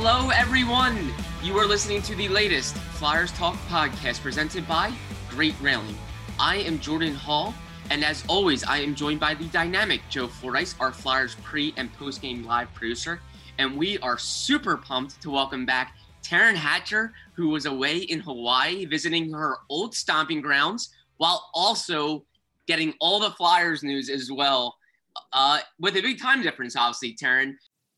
Hello, everyone. You are listening to the latest Flyers Talk podcast presented by Great Railing. I am Jordan Hall, and as always, I am joined by the dynamic Joe Fordyce, our Flyers pre and post game live producer. And we are super pumped to welcome back Taryn Hatcher, who was away in Hawaii visiting her old stomping grounds while also getting all the Flyers news as well. Uh, with a big time difference, obviously, Taryn.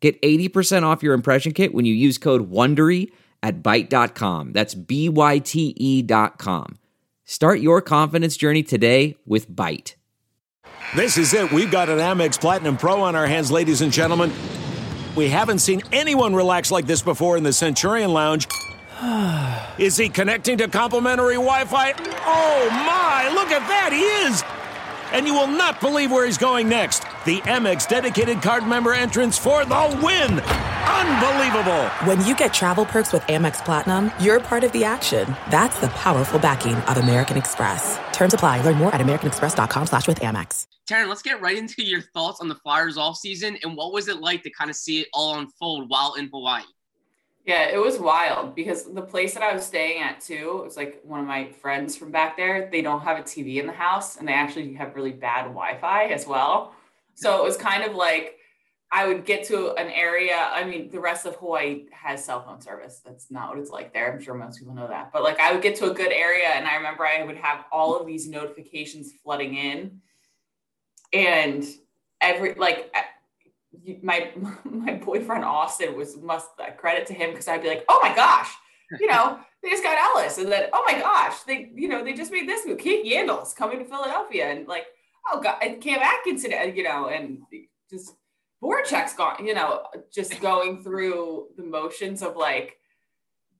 Get 80% off your impression kit when you use code WONDERY at Byte.com. That's B-Y-T-E dot com. Start your confidence journey today with Byte. This is it. We've got an Amex Platinum Pro on our hands, ladies and gentlemen. We haven't seen anyone relax like this before in the Centurion Lounge. Is he connecting to complimentary Wi Fi? Oh my, look at that, he is! And you will not believe where he's going next. The Amex dedicated card member entrance for the win! Unbelievable! When you get travel perks with Amex Platinum, you're part of the action. That's the powerful backing of American Express. Terms apply. Learn more at americanexpress.com slash with Amex. Taryn, let's get right into your thoughts on the Flyers offseason and what was it like to kind of see it all unfold while in Hawaii? Yeah, it was wild because the place that I was staying at too, it was like one of my friends from back there. They don't have a TV in the house and they actually have really bad Wi-Fi as well. So it was kind of like I would get to an area. I mean, the rest of Hawaii has cell phone service. That's not what it's like there. I'm sure most people know that. But like I would get to a good area and I remember I would have all of these notifications flooding in. And every like my my boyfriend Austin was must credit to him because I'd be like, oh my gosh, you know, they just got Ellis, and then oh my gosh, they you know they just made this move. Keith Yandle's coming to Philadelphia, and like oh god, and Cam Atkinson, uh, you know, and just Voracek's gone, you know, just going through the motions of like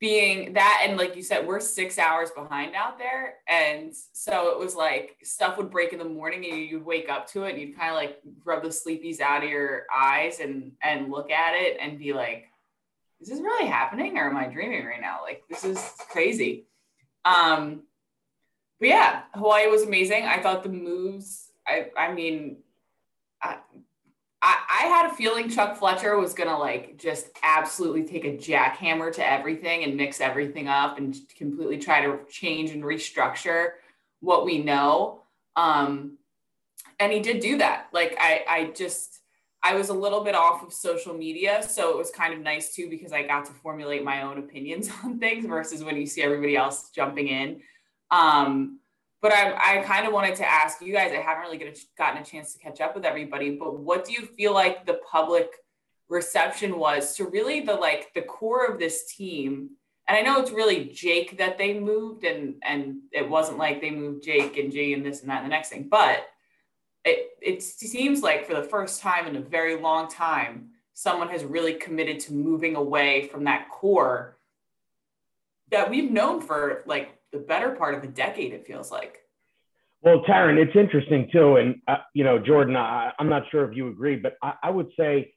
being that and like you said we're six hours behind out there. And so it was like stuff would break in the morning and you'd wake up to it and you'd kind of like rub the sleepies out of your eyes and and look at it and be like is this really happening or am i dreaming right now? Like this is crazy. Um but yeah hawaii was amazing. I thought the moves i i mean I, had a feeling Chuck Fletcher was gonna like just absolutely take a jackhammer to everything and mix everything up and completely try to change and restructure what we know. Um, and he did do that. Like I, I just I was a little bit off of social media, so it was kind of nice too because I got to formulate my own opinions on things versus when you see everybody else jumping in. Um, but I, I kind of wanted to ask you guys. I haven't really a, gotten a chance to catch up with everybody, but what do you feel like the public reception was to really the like the core of this team? And I know it's really Jake that they moved, and and it wasn't like they moved Jake and Jay and this and that and the next thing, but it it seems like for the first time in a very long time, someone has really committed to moving away from that core that we've known for like the better part of a decade, it feels like. Well, Taryn, it's interesting too. And, uh, you know, Jordan, I, am not sure if you agree, but I, I, would say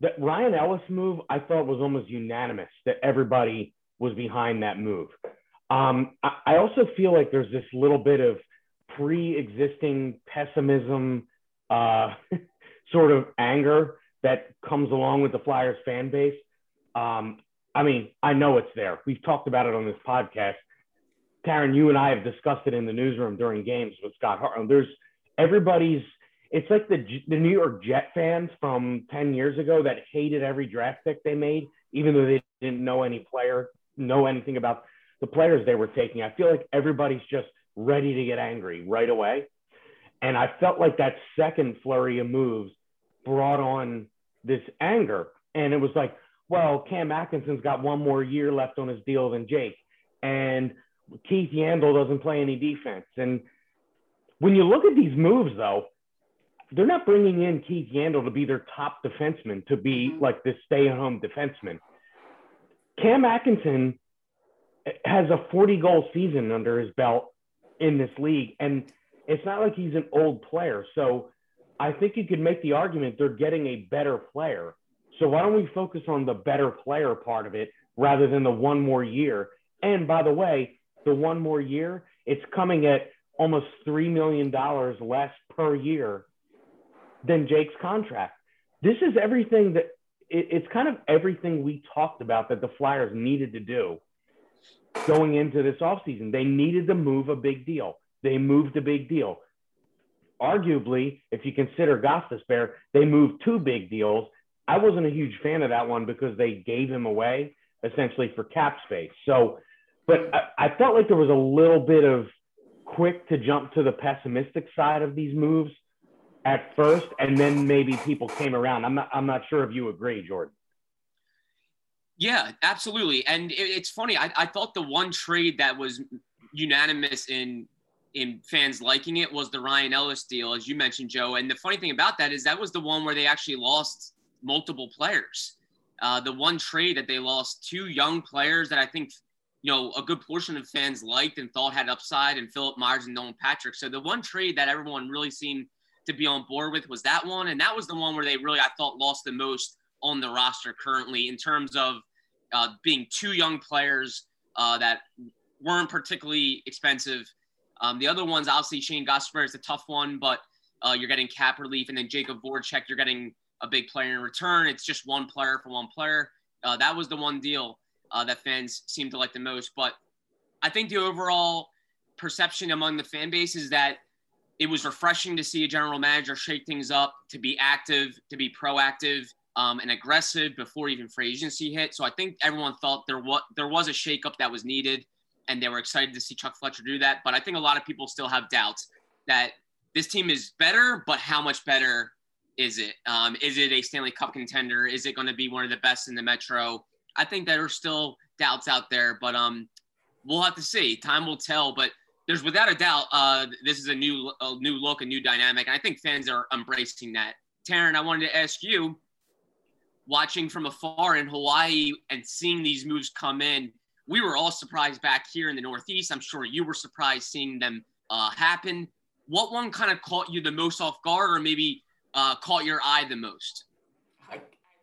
that Ryan Ellis move, I thought was almost unanimous that everybody was behind that move. Um, I, I also feel like there's this little bit of pre existing pessimism, uh, sort of anger that comes along with the Flyers fan base. Um, I mean, I know it's there. We've talked about it on this podcast. Taryn, you and I have discussed it in the newsroom during games with Scott Hartnell. There's everybody's. It's like the the New York Jet fans from ten years ago that hated every draft pick they made, even though they didn't know any player, know anything about the players they were taking. I feel like everybody's just ready to get angry right away, and I felt like that second flurry of moves brought on this anger, and it was like, well, Cam Atkinson's got one more year left on his deal than Jake, and Keith Yandle doesn't play any defense. And when you look at these moves, though, they're not bringing in Keith Yandle to be their top defenseman, to be mm-hmm. like this stay at home defenseman. Cam Atkinson has a 40 goal season under his belt in this league. And it's not like he's an old player. So I think you could make the argument they're getting a better player. So why don't we focus on the better player part of it rather than the one more year? And by the way, the one more year, it's coming at almost $3 million less per year than Jake's contract. This is everything that it, it's kind of everything we talked about that the Flyers needed to do going into this offseason. They needed to move a big deal. They moved a big deal. Arguably, if you consider Gostisbehere, they moved two big deals. I wasn't a huge fan of that one because they gave him away essentially for cap space. So, but I, I felt like there was a little bit of quick to jump to the pessimistic side of these moves at first, and then maybe people came around. I'm not, I'm not sure if you agree, Jordan. Yeah, absolutely. And it, it's funny. I, I thought the one trade that was unanimous in in fans liking it was the Ryan Ellis deal, as you mentioned, Joe. And the funny thing about that is that was the one where they actually lost multiple players. Uh, the one trade that they lost two young players that I think you know a good portion of fans liked and thought had upside, and Philip Myers and Nolan Patrick. So the one trade that everyone really seemed to be on board with was that one, and that was the one where they really I thought lost the most on the roster currently in terms of uh, being two young players uh, that weren't particularly expensive. Um, the other ones, obviously, Shane Gostisbehere is a tough one, but uh, you're getting cap relief, and then Jacob Voracek, you're getting a big player in return. It's just one player for one player. Uh, that was the one deal uh, that fans seem to like the most. But I think the overall perception among the fan base is that it was refreshing to see a general manager shake things up, to be active, to be proactive um, and aggressive before even free agency hit. So I think everyone thought there was there was a shakeup that was needed, and they were excited to see Chuck Fletcher do that. But I think a lot of people still have doubts that this team is better, but how much better is it? Um, is it a Stanley Cup contender? Is it going to be one of the best in the Metro? I think there are still doubts out there, but um, we'll have to see. Time will tell. But there's without a doubt, uh, this is a new a new look, a new dynamic, and I think fans are embracing that. Taryn, I wanted to ask you, watching from afar in Hawaii and seeing these moves come in, we were all surprised back here in the Northeast. I'm sure you were surprised seeing them uh, happen. What one kind of caught you the most off guard, or maybe uh, caught your eye the most?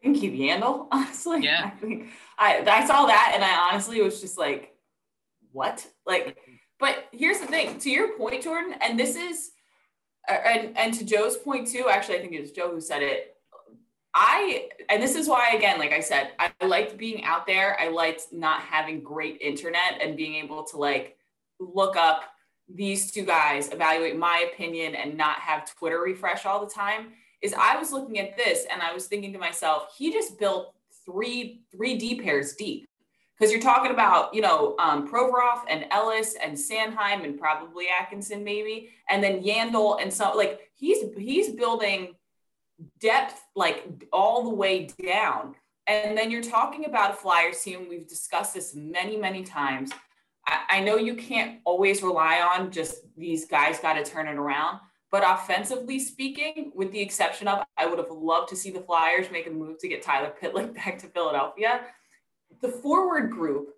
Keith Yandle, honestly. Yeah. I, think I, I saw that and I honestly was just like, what? Like, but here's the thing to your point, Jordan, and this is, and, and to Joe's point too, actually, I think it was Joe who said it. I, and this is why, again, like I said, I liked being out there. I liked not having great internet and being able to like look up these two guys, evaluate my opinion, and not have Twitter refresh all the time is I was looking at this and I was thinking to myself, he just built three three D pairs deep. Because you're talking about, you know, um, Provorov and Ellis and Sanheim and probably Atkinson maybe, and then Yandle and so like he's he's building depth like all the way down. And then you're talking about a Flyers team. We've discussed this many, many times. I, I know you can't always rely on just these guys got to turn it around, but offensively speaking, with the exception of, I would have loved to see the Flyers make a move to get Tyler Pitlick back to Philadelphia. The forward group,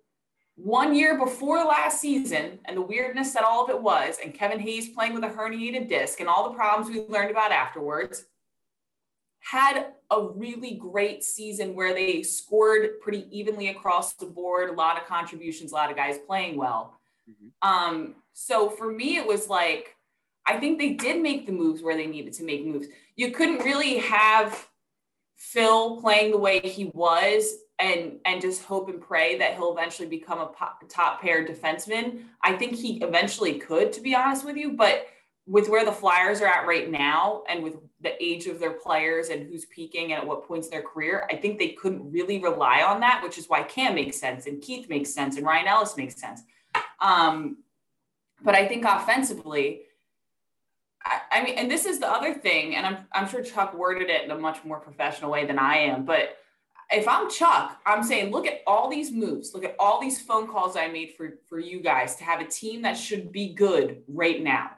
one year before last season, and the weirdness that all of it was, and Kevin Hayes playing with a herniated disc, and all the problems we learned about afterwards, had a really great season where they scored pretty evenly across the board, a lot of contributions, a lot of guys playing well. Mm-hmm. Um, so for me, it was like, I think they did make the moves where they needed to make moves. You couldn't really have Phil playing the way he was and and just hope and pray that he'll eventually become a top pair defenseman. I think he eventually could, to be honest with you. But with where the Flyers are at right now, and with the age of their players and who's peaking and at what points in their career, I think they couldn't really rely on that, which is why Cam makes sense and Keith makes sense and Ryan Ellis makes sense. Um, but I think offensively, I, I mean, and this is the other thing, and I'm, I'm sure Chuck worded it in a much more professional way than I am, but if I'm Chuck, I'm saying, look at all these moves, look at all these phone calls I made for, for you guys to have a team that should be good right now.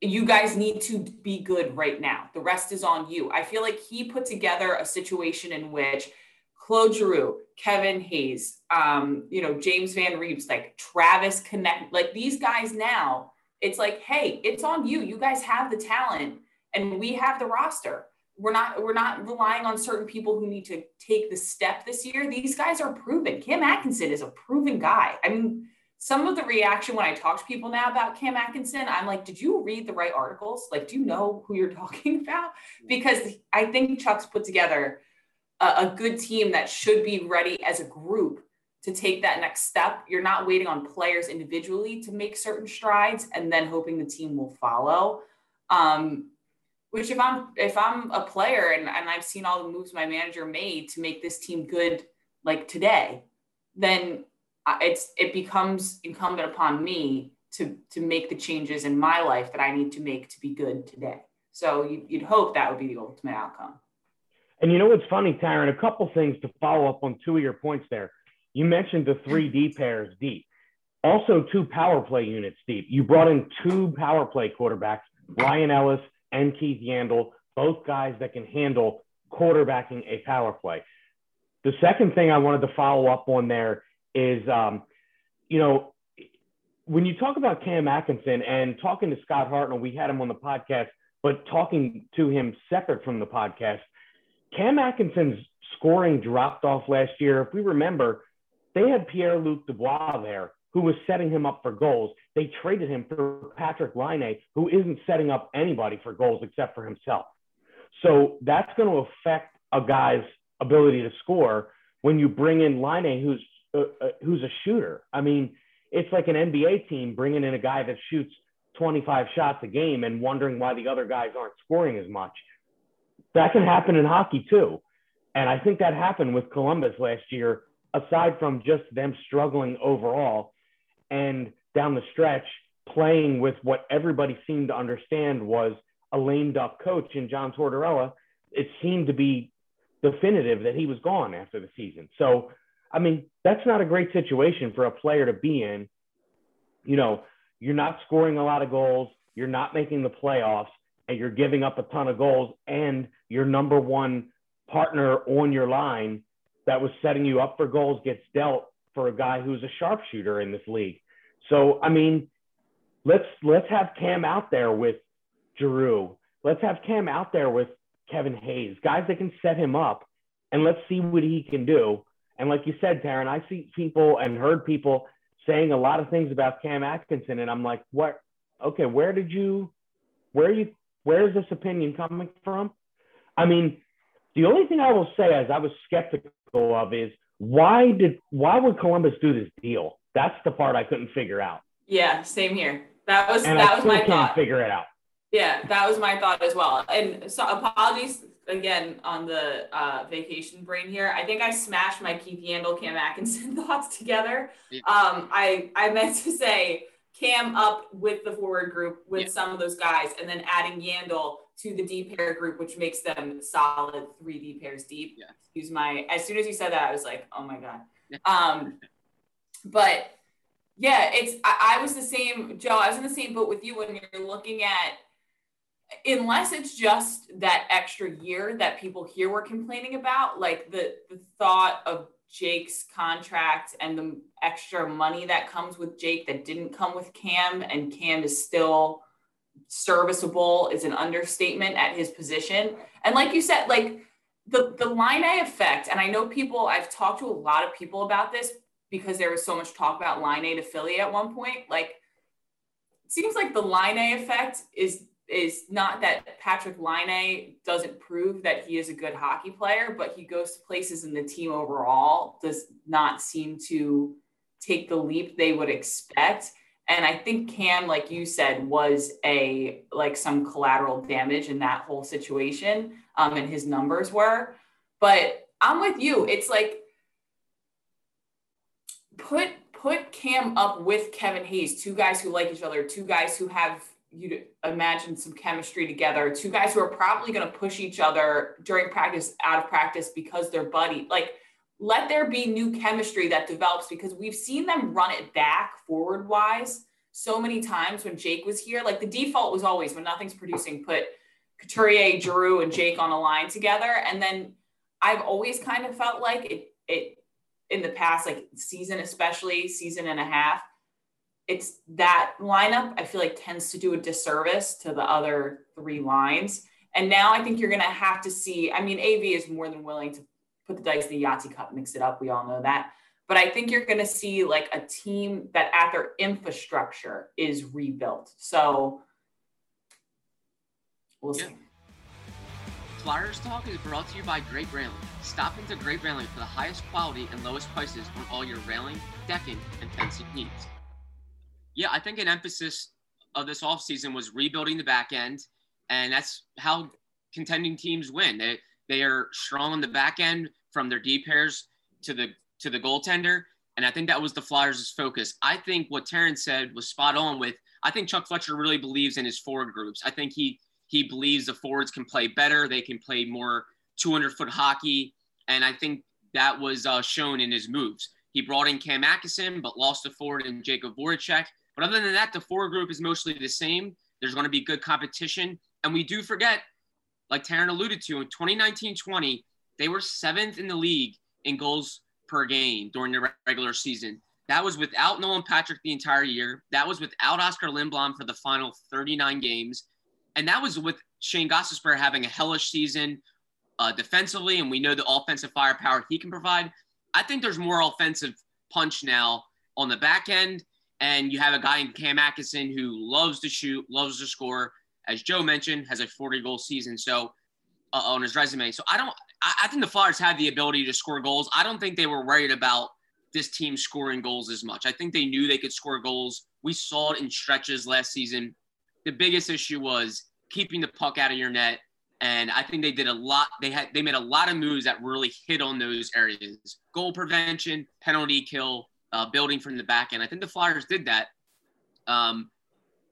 You guys need to be good right now. The rest is on you. I feel like he put together a situation in which Claude Giroux, Kevin Hayes, um, you know, James Van Riemsdyk, like Travis Konecny, like these guys now, it's like, hey, it's on you. You guys have the talent and we have the roster. We're not we're not relying on certain people who need to take the step this year. These guys are proven. Cam Atkinson is a proven guy. I mean, some of the reaction when I talk to people now about Cam Atkinson, I'm like, did you read the right articles? Like, do you know who you're talking about? Because I think Chuck's put together a, a good team that should be ready as a group to take that next step. You're not waiting on players individually to make certain strides and then hoping the team will follow. Um, which if I'm if I'm a player and, and I've seen all the moves my manager made to make this team good like today, then it's it becomes incumbent upon me to to make the changes in my life that I need to make to be good today. So you, would hope that would be the ultimate outcome. And you know what's funny, Taryn? A couple things to follow up on two of your points there. You mentioned the three D pairs deep, also two power play units deep. You brought in two power play quarterbacks, Ryan Ellis and Keith Yandle, both guys that can handle quarterbacking a power play. The second thing I wanted to follow up on there is, um, you know, when you talk about Cam Atkinson and talking to Scott Hartnell, we had him on the podcast, but talking to him separate from the podcast, Cam Atkinson's scoring dropped off last year. If we remember, they had Pierre Luc Dubois there who was setting him up for goals. They traded him for Patrik Laine, who isn't setting up anybody for goals except for himself. So that's going to affect a guy's ability to score when you bring in Laine, who's uh, uh, who's a shooter. I mean, it's like an NBA team bringing in a guy that shoots 25 shots a game and wondering why the other guys aren't scoring as much. That can happen in hockey too. And I think that happened with Columbus last year, aside from just them struggling overall and down the stretch playing with what everybody seemed to understand was a lame duck coach in John Tortorella, it seemed to be definitive that he was gone after the season. So, I mean, that's not a great situation for a player to be in. You know, you're not scoring a lot of goals, you're not making the playoffs, and you're giving up a ton of goals, and your number one partner on your line that was setting you up for goals gets dealt for a guy who's a sharpshooter in this league. So I mean, let's let's have Cam out there with Giroux. Let's have Cam out there with Kevin Hayes, guys that can set him up, and let's see what he can do. And like you said, Taryn, I see people and heard people saying a lot of things about Cam Atkinson, and I'm like, what? Okay, where did you, where you, where is this opinion coming from? I mean, the only thing I will say, as I was skeptical of, is why did why would Columbus do this deal? That's the part I couldn't figure out. Yeah, same here. That was and that I was my can't thought. Figure it out. Yeah, that was my thought as well. And so apologies again on the uh, vacation brain here. I think I smashed my Keith Yandle, Cam Atkinson thoughts together. Yeah. Um, I I meant to say Cam up with the forward group with yeah. some of those guys, and then adding Yandle to the D pair group, which makes them solid three D pairs deep. Yeah. Excuse my. As soon as you said that, I was like, oh my god. Um, but yeah, it's I, I was the same, Joe. I was in the same boat with you when you're looking at unless it's just that extra year that people here were complaining about, like the the thought of Jake's contract and the extra money that comes with Jake that didn't come with Cam, and Cam is still serviceable is an understatement at his position. And like you said, like the the Laine effect, and I know people. I've talked to a lot of people about this because there was so much talk about Laine to Philly at one point. Like, it seems like the Laine effect is is not that Patrik Laine doesn't prove that he is a good hockey player, but he goes to places and the team overall does not seem to take the leap they would expect. And I think Cam, like you said, was a like some collateral damage in that whole situation, um, and his numbers were. But I'm with you. It's like put put Cam up with Kevin Hayes, two guys who like each other, two guys who have you imagine some chemistry together, two guys who are probably going to push each other during practice, out of practice because they're buddy. Like let there be new chemistry that develops because we've seen them run it back forward wise so many times when Jake was here. Like the default was always when nothing's producing, put Couturier, Giroux, and Jake on a line together. And then I've always kind of felt like it, it in the past, like season, especially season and a half, it's that lineup I feel like tends to do a disservice to the other three lines. And now I think you're going to have to see. I mean, AV is more than willing to put the dice in the Yahtzee Cup, mix it up. We all know that. But I think you're going to see like a team that at their infrastructure is rebuilt. So we'll see. Flyers Talk is brought to you by Great Railing. Stop into Great Railing for the highest quality and lowest prices on all your railing, decking, and fencing needs. Yeah, I think an emphasis of this offseason was rebuilding the back end, and that's how contending teams win. They they are strong on the back end from their D pairs to the to the goaltender, and I think that was the Flyers' focus. I think what Taryn said was spot on. With I think Chuck Fletcher really believes in his forward groups. I think he he believes the forwards can play better. They can play more 200 foot hockey, and I think that was uh, shown in his moves. He brought in Cam Atkinson, but lost the forward in Jacob Voracek. But other than that, the forward group is mostly the same. There's going to be good competition. And we do forget, like Taryn alluded to, in 2019 20, they were seventh in the league in goals per game during the regular season. That was without Nolan Patrick the entire year. That was without Oscar Lindblom for the final 39 games. And that was with Shane Gostisbehere having a hellish season uh, defensively. And we know the offensive firepower he can provide. I think there's more offensive punch now on the back end. And you have a guy in Cam Atkinson who loves to shoot, loves to score. As Joe mentioned, has a 40 goal season. So uh, on his resume. So I don't. I, I think the Flyers had the ability to score goals. I don't think they were worried about this team scoring goals as much. I think they knew they could score goals. We saw it in stretches last season. The biggest issue was keeping the puck out of your net. And I think they did a lot. They had they made a lot of moves that really hit on those areas: goal prevention, penalty kill, uh, building from the back end. I think the Flyers did that. Um,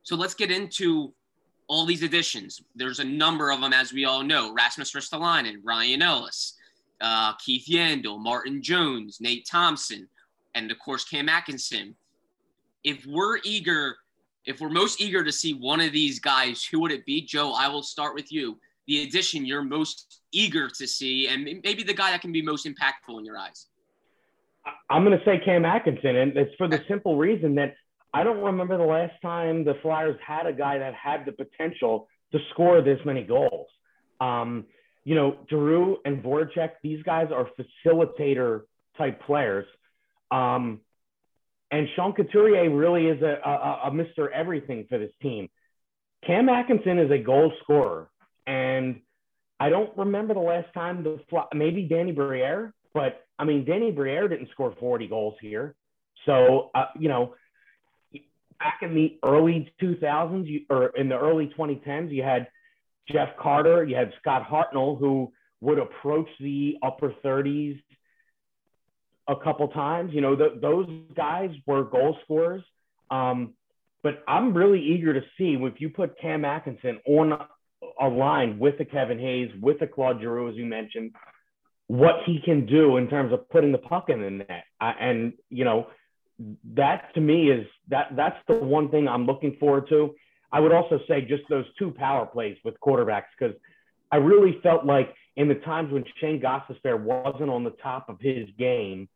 so let's get into all these additions. There's a number of them, as we all know: Rasmus Ristolainen, Ryan Ellis, uh, Keith Yandle, Martin Jones, Nate Thompson, and of course Cam Atkinson. If we're eager, if we're most eager to see one of these guys, who would it be? Joe, I will start with you. The addition you're most eager to see, and maybe the guy that can be most impactful in your eyes. I'm going to say Cam Atkinson, and it's for the simple reason that I don't remember the last time the Flyers had a guy that had the potential to score this many goals. Um, you know, Giroux and Voracek, these guys are facilitator type players. Um, and Sean Couturier really is a, a, a Mr. Everything for this team. Cam Atkinson is a goal scorer. And I don't remember the last time the fly, maybe Danny Briere, but I mean, Danny Briere didn't score 40 goals here. So, uh, you know, back in the early 2000s you, or in the early 2010s, you had Jeff Carter, you had Scott Hartnell, who would approach the upper 30s a couple times. You know, the, those guys were goal scorers. Um, but I'm really eager to see if you put Cam Atkinson on a line with the Kevin Hayes, with the Claude Giroux, as you mentioned, what he can do in terms of putting the puck in the net. Uh, and, you know, that to me is that that's the one thing I'm looking forward to. I would also say just those two power plays with quarterbacks because I really felt like in the times when Shane Gostisbehere wasn't on the top of his game,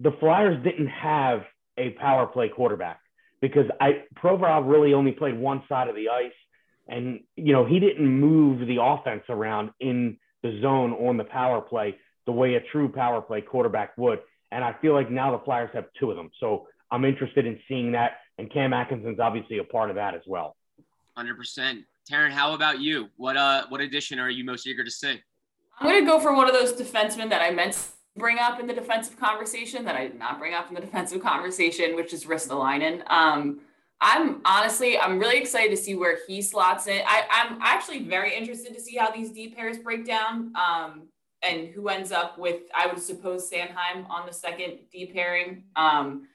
the Flyers didn't have a power play quarterback because I Provorov really only played one side of the ice, and you know he didn't move the offense around in the zone on the power play the way a true power play quarterback would. And I feel like now the Flyers have two of them. So I'm interested in seeing that. And Cam Atkinson's obviously a part of that as well. 100%. Taryn, how about you? What uh what addition are you most eager to see? I'm going to go for one of those defensemen that I meant to bring up in the defensive conversation that I did not bring up in the defensive conversation, which is Ristolainen. Um, I'm honestly, I'm really excited to see where he slots in. I, I'm actually very interested to see how these D pairs break down um, and who ends up with, I would suppose, Sanheim on the second D pairing. Um,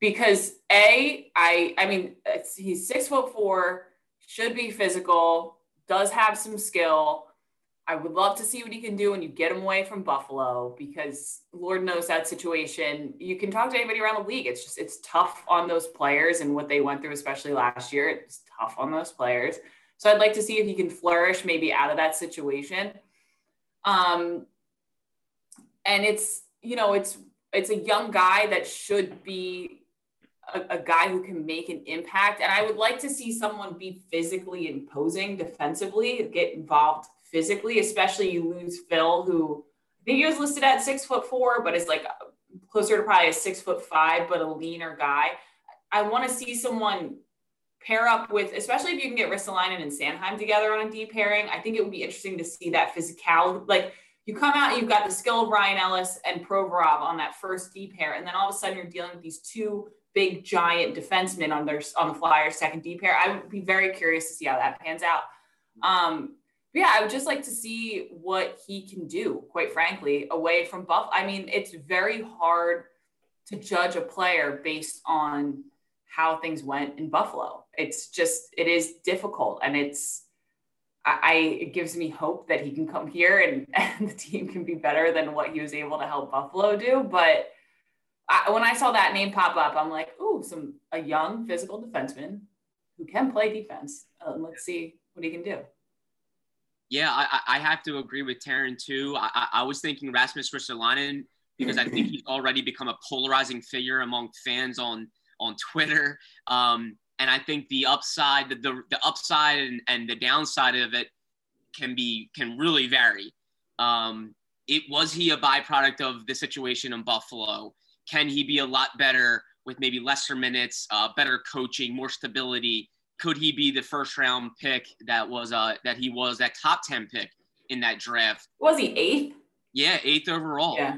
because A, I, I mean, he's six foot four, should be physical, does have some skill. I would love to see what he can do when you get him away from Buffalo because Lord knows that situation. You can talk to anybody around the league. It's just it's tough on those players and what they went through, especially last year. It's tough on those players. So I'd like to see if he can flourish maybe out of that situation. Um, and it's, you know, it's, it's a young guy that should be a, a, guy who can make an impact. And I would like to see someone be physically imposing defensively, get involved physically, especially you lose Phil, who I think he was listed at six foot four, but is like closer to probably a six foot five, but a leaner guy. I want to see someone pair up with, especially if you can get Ristolainen and Sanheim together on a D pairing. I think it would be interesting to see that physical. Like you come out, you've got the skill of Ryan Ellis and Provorov on that first D pair, and then all of a sudden you're dealing with these two big giant defensemen on their on the Flyers second D pair. I would be very curious to see how that pans out. Um, yeah, I would just like to see what he can do, quite frankly, away from Buff. I mean, it's very hard to judge a player based on how things went in Buffalo. It's just, it is difficult. And it's, I, it gives me hope that he can come here and, and the team can be better than what he was able to help Buffalo do. But I, when I saw that name pop up, I'm like, ooh, some a young physical defenseman who can play defense. Uh, let's see what he can do. Yeah, I, I have to agree with Taryn too. I, I was thinking Rasmus Ristolainen because I think he's already become a polarizing figure among fans on on Twitter. Um, and I think the upside, the, the, the upside and, and the downside of it can be can really vary. Um, it was he a byproduct of the situation in Buffalo? Can he be a lot better with maybe lesser minutes, uh, better coaching, more stability? could he be the first round pick that was uh that he was that top 10 pick in that draft was he eighth yeah eighth overall yeah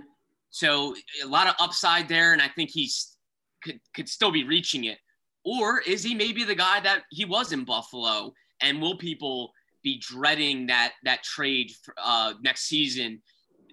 so a lot of upside there and i think he's could, could still be reaching it or is he maybe the guy that he was in buffalo and will people be dreading that that trade uh, next season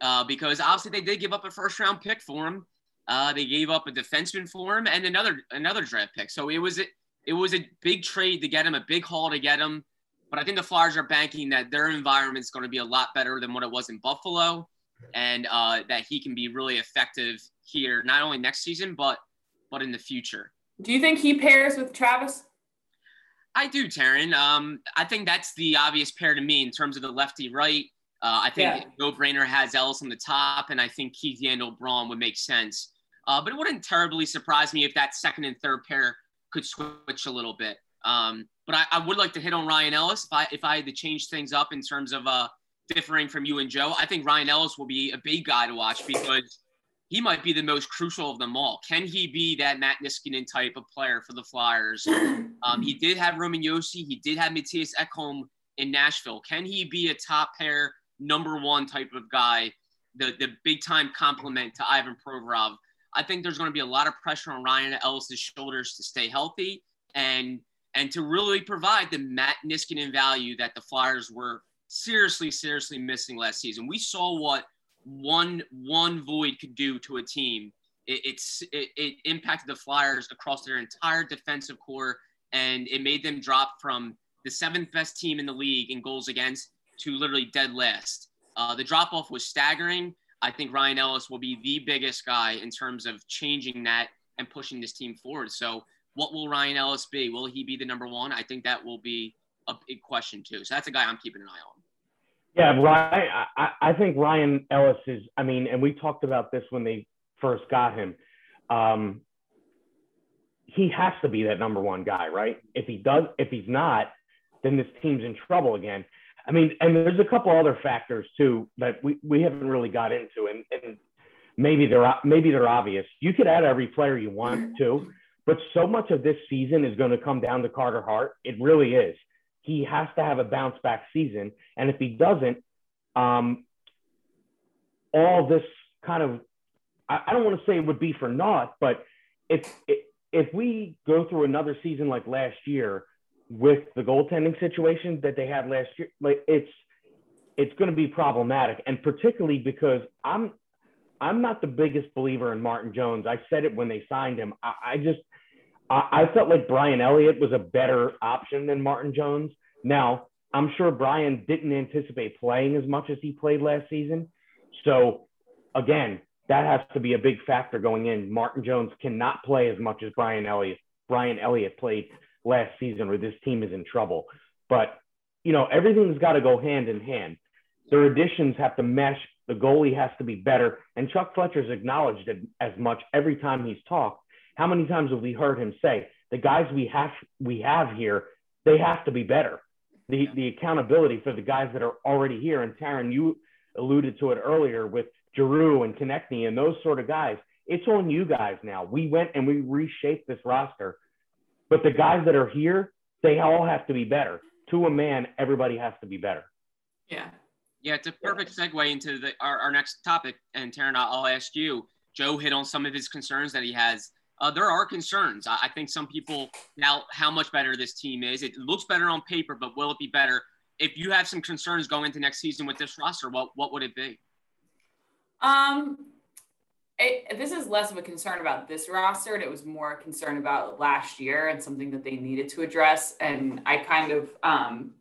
uh, because obviously they did give up a first round pick for him uh, they gave up a defenseman for him and another another draft pick so it was it was a big trade to get him, a big haul to get him. But I think the Flyers are banking that their environment is going to be a lot better than what it was in Buffalo, and uh, that he can be really effective here, not only next season, but but in the future. Do you think he pairs with Travis? I do, Taryn. Um, I think that's the obvious pair to me in terms of the lefty right. Uh, I think yeah. no brainer has Ellis on the top, and I think Keith Yandle Braun would make sense. Uh, but it wouldn't terribly surprise me if that second and third pair could switch a little bit. Um, but I, I, would like to hit on Ryan Ellis if I if I had to change things up in terms of uh, differing from you and Joe. I think Ryan Ellis will be a big guy to watch because he might be the most crucial of them all. Can he be that Matt Niskanen type of player for the Flyers? Um, he did have Roman Josi. He did have Mattias Ekholm in Nashville. Can he be a top pair, number one type of guy, the, the big time complement to Ivan Provorov? I think there's going to be a lot of pressure on Ryan Ellis's shoulders to stay healthy and and to really provide the Matt Niskanen value that the Flyers were seriously, seriously missing last season. We saw what one one void could do to a team. It, it's it, it impacted the Flyers across their entire defensive core, and it made them drop from the seventh best team in the league in goals against to literally dead last. Uh, the drop off was staggering. I think Ryan Ellis will be the biggest guy in terms of changing that and pushing this team forward. So, what will Ryan Ellis be? Will he be the number one? I think that will be a big question too. So that's a guy I'm keeping an eye on. Yeah, Ryan. I, I think Ryan Ellis is. I mean, and we talked about this when they first got him. Um, he has to be that number one guy, right? If he does, if he's not, then this team's in trouble again. I mean, and there's a couple other factors too that we, we haven't really got into, and, and maybe they're maybe they're obvious. You could add every player you want to, but so much of this season is going to come down to Carter Hart. It really is. He has to have a bounce back season, and if he doesn't, um, all this kind of I, I don't want to say it would be for naught, but if if we go through another season like last year with the goaltending situation that they had last year, like it's it's going to be problematic, and particularly because I'm I'm not the biggest believer in Martin Jones. I said it when they signed him. I, I just I, I felt like Brian Elliott was a better option than Martin Jones. Now I'm sure Brian didn't anticipate playing as much as he played last season, so again that has to be a big factor going in. Martin Jones cannot play as much as Brian Elliott. Brian Elliott played last season or this team is in trouble. But, you know, everything's got to go hand in hand. Their additions have to mesh. The goalie has to be better. And Chuck Fletcher's acknowledged it as much every time he's talked. How many times have we heard him say, the guys we have we have here, they have to be better. The yeah. the accountability for the guys that are already here. And Taryn, you alluded to it earlier with Giroux and Konecny and those sort of guys. It's on you guys now. We went and we reshaped this roster, but the guys that are here, they all have to be better. To a man, everybody has to be better. Yeah. Yeah, it's a perfect segue into the, our, our next topic. And Taryn, I'll ask you. Joe hit on some of his concerns that he has. Uh, there are concerns. I, I think some people doubt how much better this team is. It looks better on paper, but will it be better? If you have some concerns going into next season with this roster, what what would it be? Um, it, this is less of a concern about this roster, and it was more a concern about last year and something that they needed to address. And I kind of, um,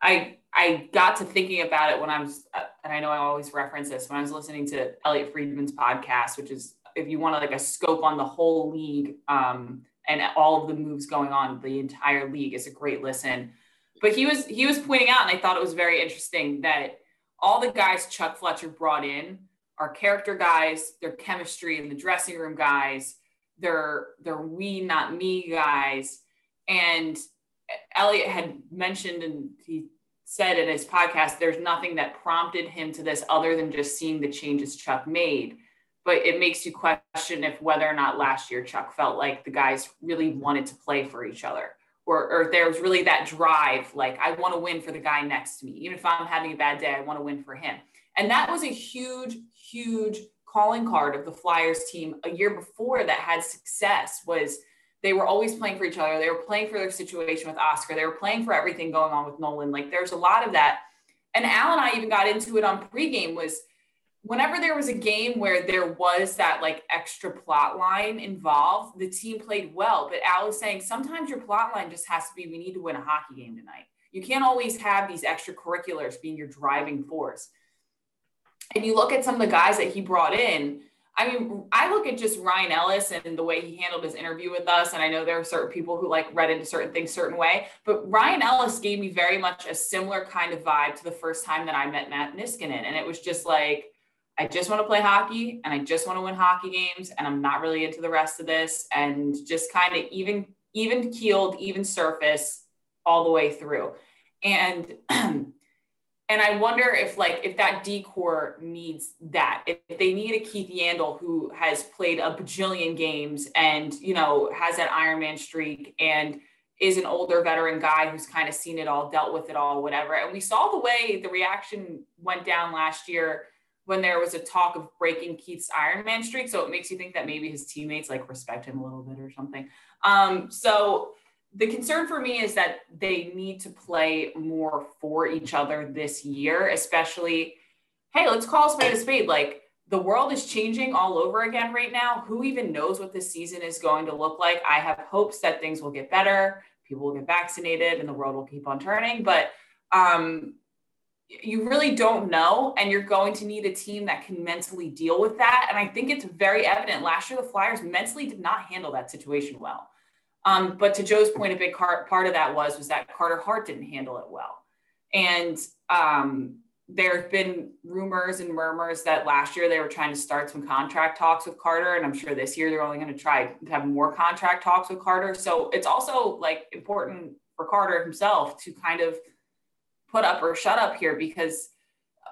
I I got to thinking about it when I was, uh, and I know I always reference this when I was listening to Elliotte Friedman's podcast, which is if you want to like a scope on the whole league um, and all of the moves going on, the entire league is a great listen. But he was he was pointing out, and I thought it was very interesting that all the guys Chuck Fletcher brought in are character guys, they're chemistry in the dressing room guys, they're they're we not me guys. And Elliotte had mentioned and he said in his podcast, there's nothing that prompted him to this other than just seeing the changes Chuck made. But it makes you question if whether or not last year Chuck felt like the guys really wanted to play for each other. Or, or there was really that drive, like I want to win for the guy next to me. Even if I'm having a bad day, I want to win for him. And that was a huge, huge calling card of the Flyers team a year before that had success was they were always playing for each other. They were playing for their situation with Oscar. They were playing for everything going on with Nolan. Like there's a lot of that. And Al and I even got into it on pregame was whenever there was a game where there was that like extra plot line involved, the team played well. But Al was saying sometimes your plot line just has to be we need to win a hockey game tonight. You can't always have these extracurriculars being your driving force and you look at some of the guys that he brought in. I mean, I look at just Ryan Ellis and the way he handled his interview with us. And I know there are certain people who like read into certain things certain way, but Ryan Ellis gave me very much a similar kind of vibe to the first time that I met Matt Niskanen. And it was just like, I just want to play hockey and I just want to win hockey games. And I'm not really into the rest of this. And just kind of even, even keeled, even surface all the way through. And and I wonder if like if that decor needs that. If they need a Keith Yandle who has played a bajillion games and you know has that Iron Man streak and is an older veteran guy who's kind of seen it all, dealt with it all, whatever. And we saw the way the reaction went down last year when there was a talk of breaking Keith's Iron Man streak. So it makes you think that maybe his teammates like respect him a little bit or something. Um, so the concern for me is that they need to play more for each other this year, especially, hey, let's call a spade a spade. Like the world is changing all over again right now. Who even knows what this season is going to look like? I have hopes that things will get better, people will get vaccinated, and the world will keep on turning. But um, you really don't know, and you're going to need a team that can mentally deal with that. And I think it's very evident. Last year, the Flyers mentally did not handle that situation well. Um, but to Joe's point, a big part of that was was that Carter Hart didn't handle it well, and um, there have been rumors and murmurs that last year they were trying to start some contract talks with Carter, and I'm sure this year they're only going to try to have more contract talks with Carter. So it's also like important for Carter himself to kind of put up or shut up here because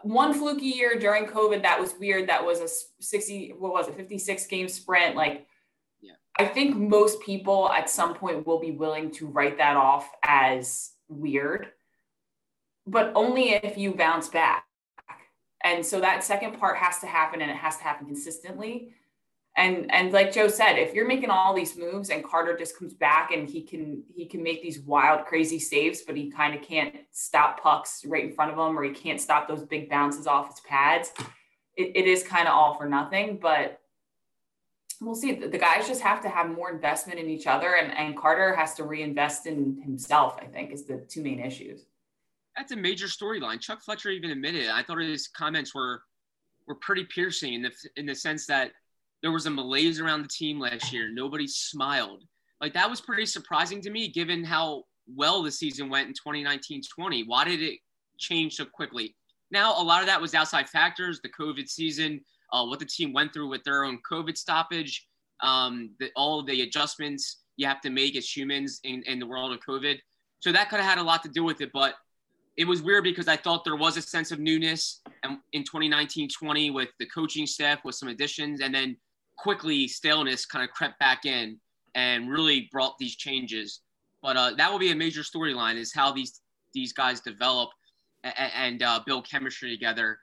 one fluky year during COVID that was weird. That was a 60, what was it, 56 game sprint, like I think most people at some point will be willing to write that off as weird, but only if you bounce back. And so that second part has to happen and it has to happen consistently. And and like Joe said, if you're making all these moves and Carter just comes back and he can he can make these wild crazy saves, but he kind of can't stop pucks right in front of him or he can't stop those big bounces off his pads, it, it is kind of all for nothing. But we'll see. The guys just have to have more investment in each other, and, and Carter has to reinvest in himself. I think is the two main issues. That's a major storyline. Chuck Fletcher even admitted. I thought his comments were were pretty piercing in the in the sense that there was a malaise around the team last year. Nobody smiled. Like that was pretty surprising to me, given how well the season went in 2019-20. Why did it change so quickly? Now, a lot of that was outside factors, the COVID season, uh, what the team went through with their own COVID stoppage, um, the, all the adjustments you have to make as humans in, in the world of COVID. So that could have had a lot to do with it. But it was weird because I thought there was a sense of newness and in 2019-20 with the coaching staff with some additions, and then quickly staleness kind of crept back in and really brought these changes. But uh, that will be a major storyline is how these these guys develop and, and uh, build chemistry together.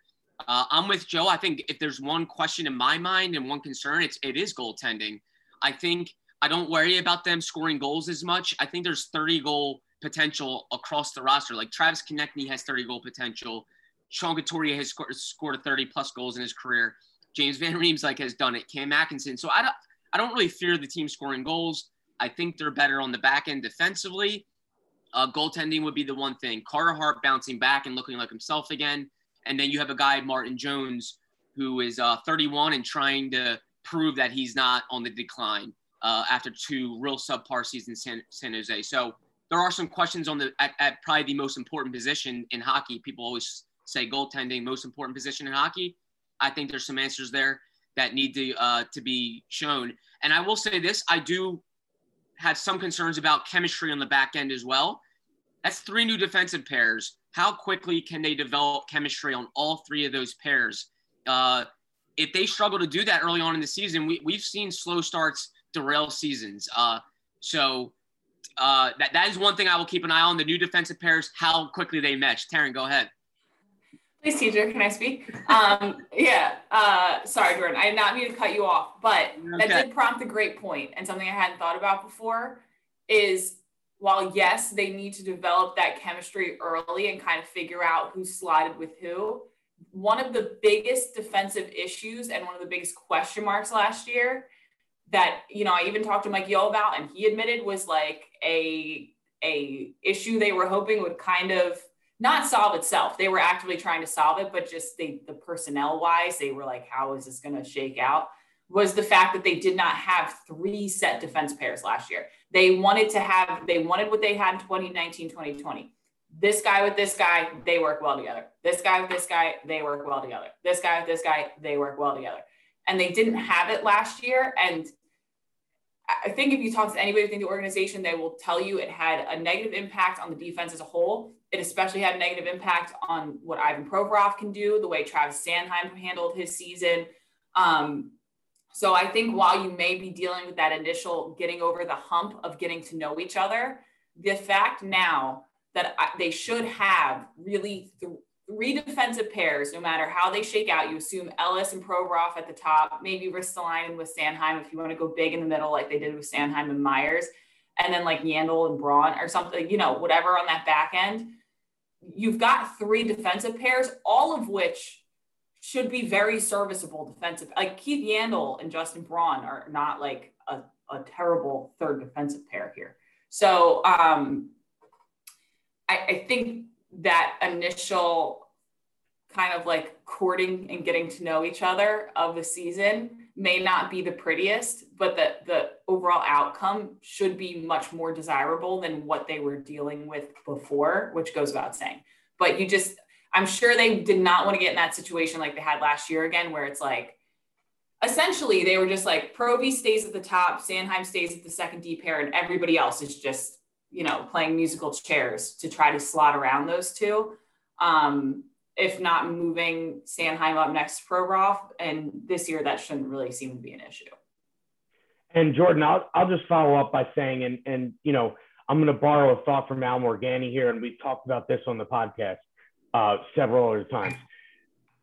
Uh, I'm with Joe. I think if there's one question in my mind and one concern, it's it is goaltending. I think I don't worry about them scoring goals as much. I think there's 30 goal potential across the roster. Like Travis Konecny has 30 goal potential. Sean Couturier has scored, scored 30 plus goals in his career. James Van Riemsdyk has done it. Cam Atkinson. So I don't, I don't really fear the team scoring goals. I think they're better on the back end defensively. Uh, goaltending would be the one thing. Carter Hart bouncing back and looking like himself again. And then you have a guy, Martin Jones, who is uh, 31 and trying to prove that he's not on the decline uh, after two real subpar seasons in San, San Jose. So there are some questions on the at, at probably the most important position in hockey. People always say goaltending, most important position in hockey. I think there's some answers there that need to uh, to be shown. And I will say this: I do have some concerns about chemistry on the back end as well. That's three new defensive pairs. How quickly can they develop chemistry on all three of those pairs? Uh, if they struggle to do that early on in the season, we, we've seen slow starts derail seasons. Uh, so uh, that that is one thing I will keep an eye on. The new defensive pairs, how quickly they mesh. Taryn, go ahead. Please, teacher, can I speak? Um, yeah. Uh, sorry, Jordan. I did not mean to cut you off, but okay. that did prompt a great point and something I hadn't thought about before. Is while yes, they need to develop that chemistry early and kind of figure out who slotted with who. One of the biggest defensive issues and one of the biggest question marks last year that you know I even talked to Mike Yeo about, and he admitted was like a a issue they were hoping would kind of not solve itself. They were actively trying to solve it, but just they the personnel wise, they were like, how is this going to shake out? Was the fact that they did not have three set defense pairs last year. They wanted to have, they wanted what they had in 2019, 2020. This guy with this guy, they work well together. This guy with this guy, they work well together. This guy with this guy, they work well together. And they didn't have it last year. And I think if you talk to anybody within the organization, they will tell you it had a negative impact on the defense as a whole. It especially had a negative impact on what Ivan Provorov can do, the way Travis Sanheim handled his season. Um, so I think while you may be dealing with that initial getting over the hump of getting to know each other, the fact now that they should have really th- three defensive pairs, no matter how they shake out. You assume Ellis and Provorov at the top, maybe Ristolainen with Sanheim if you want to go big in the middle, like they did with Sanheim and Myers, and then like Yandle and Braun or something, you know, whatever on that back end. You've got three defensive pairs, all of which should be very serviceable defensive. Like Keith Yandle and Justin Braun are not like a, a terrible third defensive pair here. So um, I, I think that initial kind of like courting and getting to know each other of the season may not be the prettiest, but the the overall outcome should be much more desirable than what they were dealing with before, which goes without saying. But you just I'm sure they did not want to get in that situation like they had last year again, where it's like essentially they were just like Provy stays at the top, Sanheim stays at the second D pair, and everybody else is just you know, playing musical chairs to try to slot around those two. Um, if not moving Sanheim up next to Provorov. And this year, that shouldn't really seem to be an issue. And Jordan, I'll, I'll just follow up by saying, and, and you know, I'm going to borrow a thought from Al Morganti here, and we've talked about this on the podcast uh, several other times.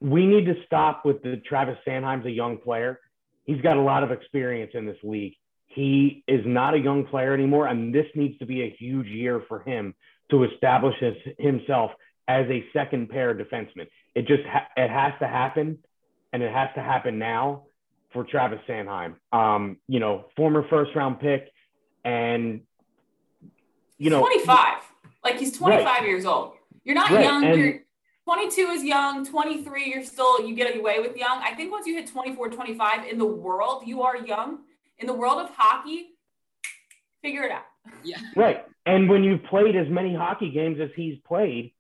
We need to stop with the Travis Sanheim's a young player. He's got a lot of experience in this league. He is not a young player anymore, and this needs to be a huge year for him to establish his, himself as a second pair defenseman. It just ha- it has to happen, and it has to happen now for Travis Sanheim. Um, you know, former first round pick, and you know, 25. Like he's 25 right. years old. You're not right. young. And, you're 22 is young. 23, you're still you get away with young. I think once you hit 24, 25 in the world, you are young in the world of hockey, figure it out. Yeah. Right. And when you've played as many hockey games as he's played,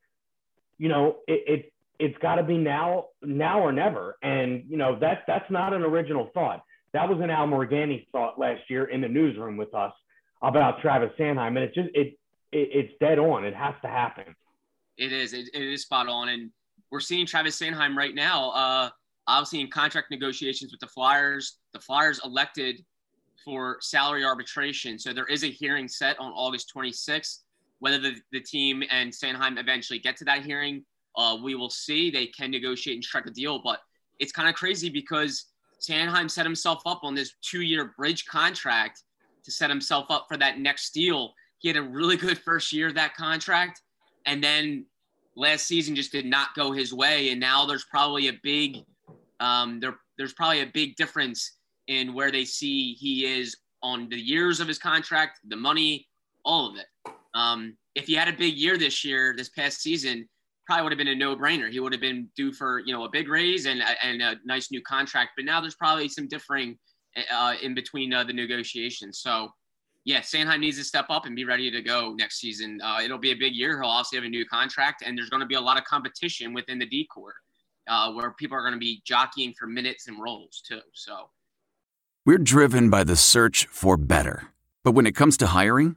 you know, it, it it's got to be now, now or never. And you know that that's not an original thought. That was an Al Morganti thought last year in the newsroom with us about Travis Sanheim, and it's just it, it it's dead on. It has to happen. It is. It, it is spot on, and we're seeing Travis Sanheim right now. Uh, obviously in contract negotiations with the Flyers. The Flyers elected for salary arbitration, so there is a hearing set on August 26th. Whether the, the team and Sanheim eventually get to that hearing, uh, we will see. They can negotiate and strike a deal, but it's kind of crazy because Sanheim set himself up on this two-year bridge contract to set himself up for that next deal. He had a really good first year of that contract, and then last season just did not go his way. And now there's probably a big, um, there, there's probably a big difference in where they see he is on the years of his contract, the money, all of it. Um, if he had a big year this year, this past season, probably would have been a no-brainer. He would have been due for you know a big raise and and a nice new contract. But now there's probably some differing uh, in between uh, the negotiations. So yeah, Sanheim needs to step up and be ready to go next season. Uh, it'll be a big year. He'll also have a new contract, and there's going to be a lot of competition within the D corps, uh, where people are going to be jockeying for minutes and roles too. So we're driven by the search for better, but when it comes to hiring,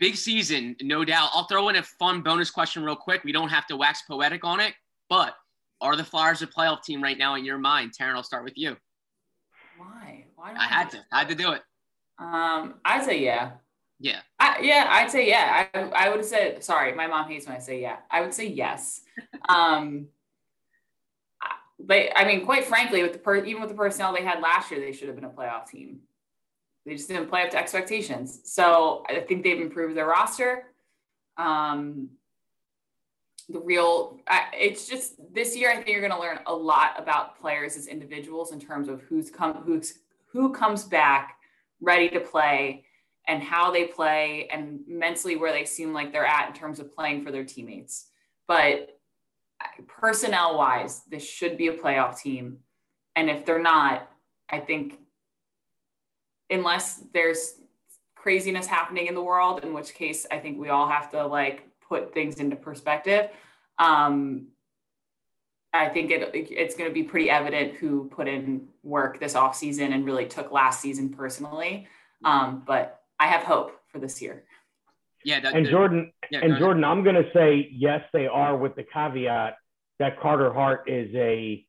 Big season, no doubt. I'll throw in a fun bonus question real quick. We don't have to wax poetic on it, but are the Flyers a playoff team right now in your mind? Taryn, I'll start with you. Why? Why? I had to. I had to do it. Um, I'd say yeah. Yeah. I, yeah, I'd say yeah. I, I would have said sorry. My mom hates when I say yeah. I would say yes. um, but I mean, quite frankly, with the per, even with the personnel they had last year, they should have been a playoff team. They just didn't play up to expectations. So I think they've improved their roster. Um, the real, I, it's just this year. I think you're going to learn a lot about players as individuals in terms of who's come, who's who comes back ready to play and how they play and mentally where they seem like they're at in terms of playing for their teammates. But personnel wise, this should be a playoff team. And if they're not, I think unless there's craziness happening in the world, in which case I think we all have to like put things into perspective. Um, I think it it's going to be pretty evident who put in work this off season and really took last season personally. Um, but I have hope for this year. Yeah, that, and Jordan yeah, and Jordan, I'm going to say yes, they are with the caveat that Carter Hart is a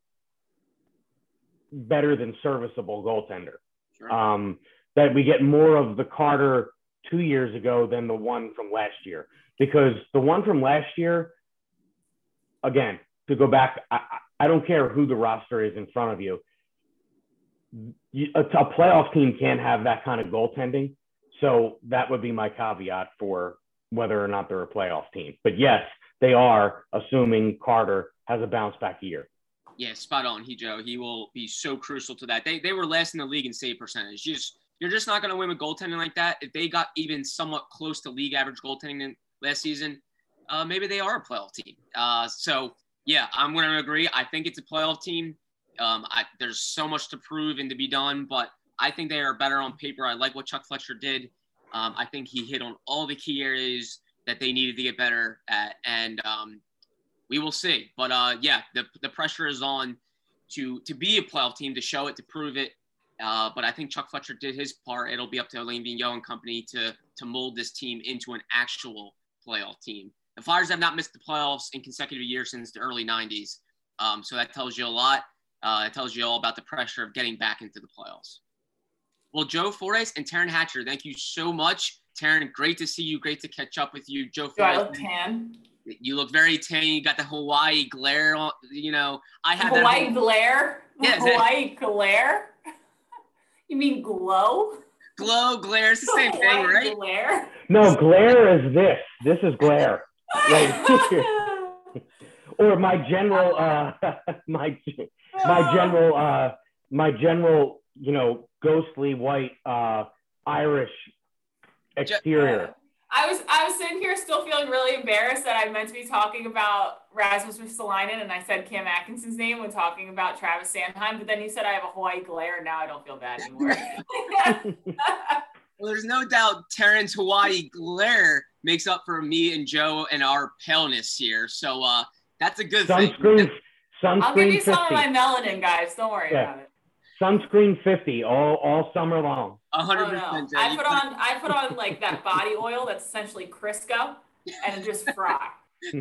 better than serviceable goaltender. Um, that we get more of the Carter two years ago than the one from last year because the one from last year, again, to go back, I, I don't care who the roster is in front of you. A, a playoff team can't have that kind of goaltending so that would be my caveat for whether or not they're a playoff team. But yes, they are, assuming Carter has a bounce back year. Yeah, spot on. He Joe, he will be so crucial to that. They they were last in the league in save percentage. Just you're just not going to win with goaltending like that. If they got even somewhat close to league average goaltending last season, uh, maybe they are a playoff team. Uh, so yeah, I'm going to agree. I think it's a playoff team. Um, I, there's so much to prove and to be done, but I think they are better on paper. I like what Chuck Fletcher did Um, I think he hit on all the key areas that they needed to get better at, and um, we will see. But uh, yeah, the the pressure is on to to be a playoff team, to show it, to prove it. Uh, but I think Chuck Fletcher did his part. It'll be up to Alain Vigneault and company to to mold this team into an actual playoff team. The Flyers have not missed the playoffs in consecutive years since the early 90s. Um, so that tells you a lot. Uh, it tells you all about the pressure of getting back into the playoffs. Well, Joe Fordyce and Taryn Hatcher, thank you so much. Taryn, great to see you. Great to catch up with you. Joe Do I look tan? You look very tan. You got the Hawaii glare on. You know, I have Hawaii that glare. Yeah, Hawaii glare. you mean glow? Glow, glare, it's the same thing, right? Glare. No, glare is this. This is glare. right or my general, uh, my my general, uh, my general, you know, ghostly white uh, Irish exterior. I was I was sitting here still feeling really embarrassed that I meant to be talking about Rasmus Ristolainen and I said Cam Atkinson's name when talking about Travis Sanheim, but then you said I have a Hawaii glare and now I don't feel bad anymore. well, there's no doubt Taryn's Hawaii glare makes up for me and Joe and our paleness here. So uh, that's a good sunscreen, thing. Sunscreen I'll give you 50. some of my melanin, guys. Don't worry yeah. about it. Sunscreen 50 all, all summer long. hundred percent. Oh, I put on I put on like that body oil that's essentially Crisco and just fry.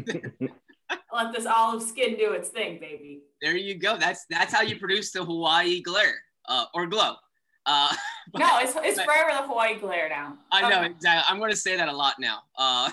Let this olive skin do its thing, baby. There you go. That's that's how you produce the Hawaii glare uh, or glow. Uh, but, no, it's, it's but, forever the Hawaii glare now. I know okay. exactly. I'm going to say that a lot now. Uh,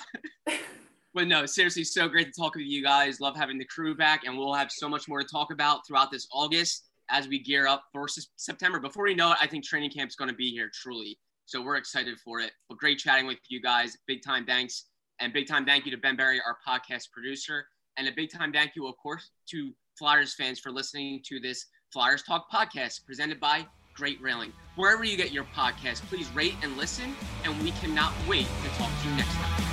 but no, seriously, so great to talk with you guys. Love having the crew back, and we'll have so much more to talk about throughout this August as we gear up for September. Before we know it, I think training camp's going to be here truly. So we're excited for it. But great chatting with you guys. Big time thanks. And big time thank you to Ben Berry, our podcast producer. And a big time thank you, of course, to Flyers fans for listening to this Flyers Talk podcast presented by Great Railing. Wherever you get your podcast, please rate and listen. And we cannot wait to talk to you next time.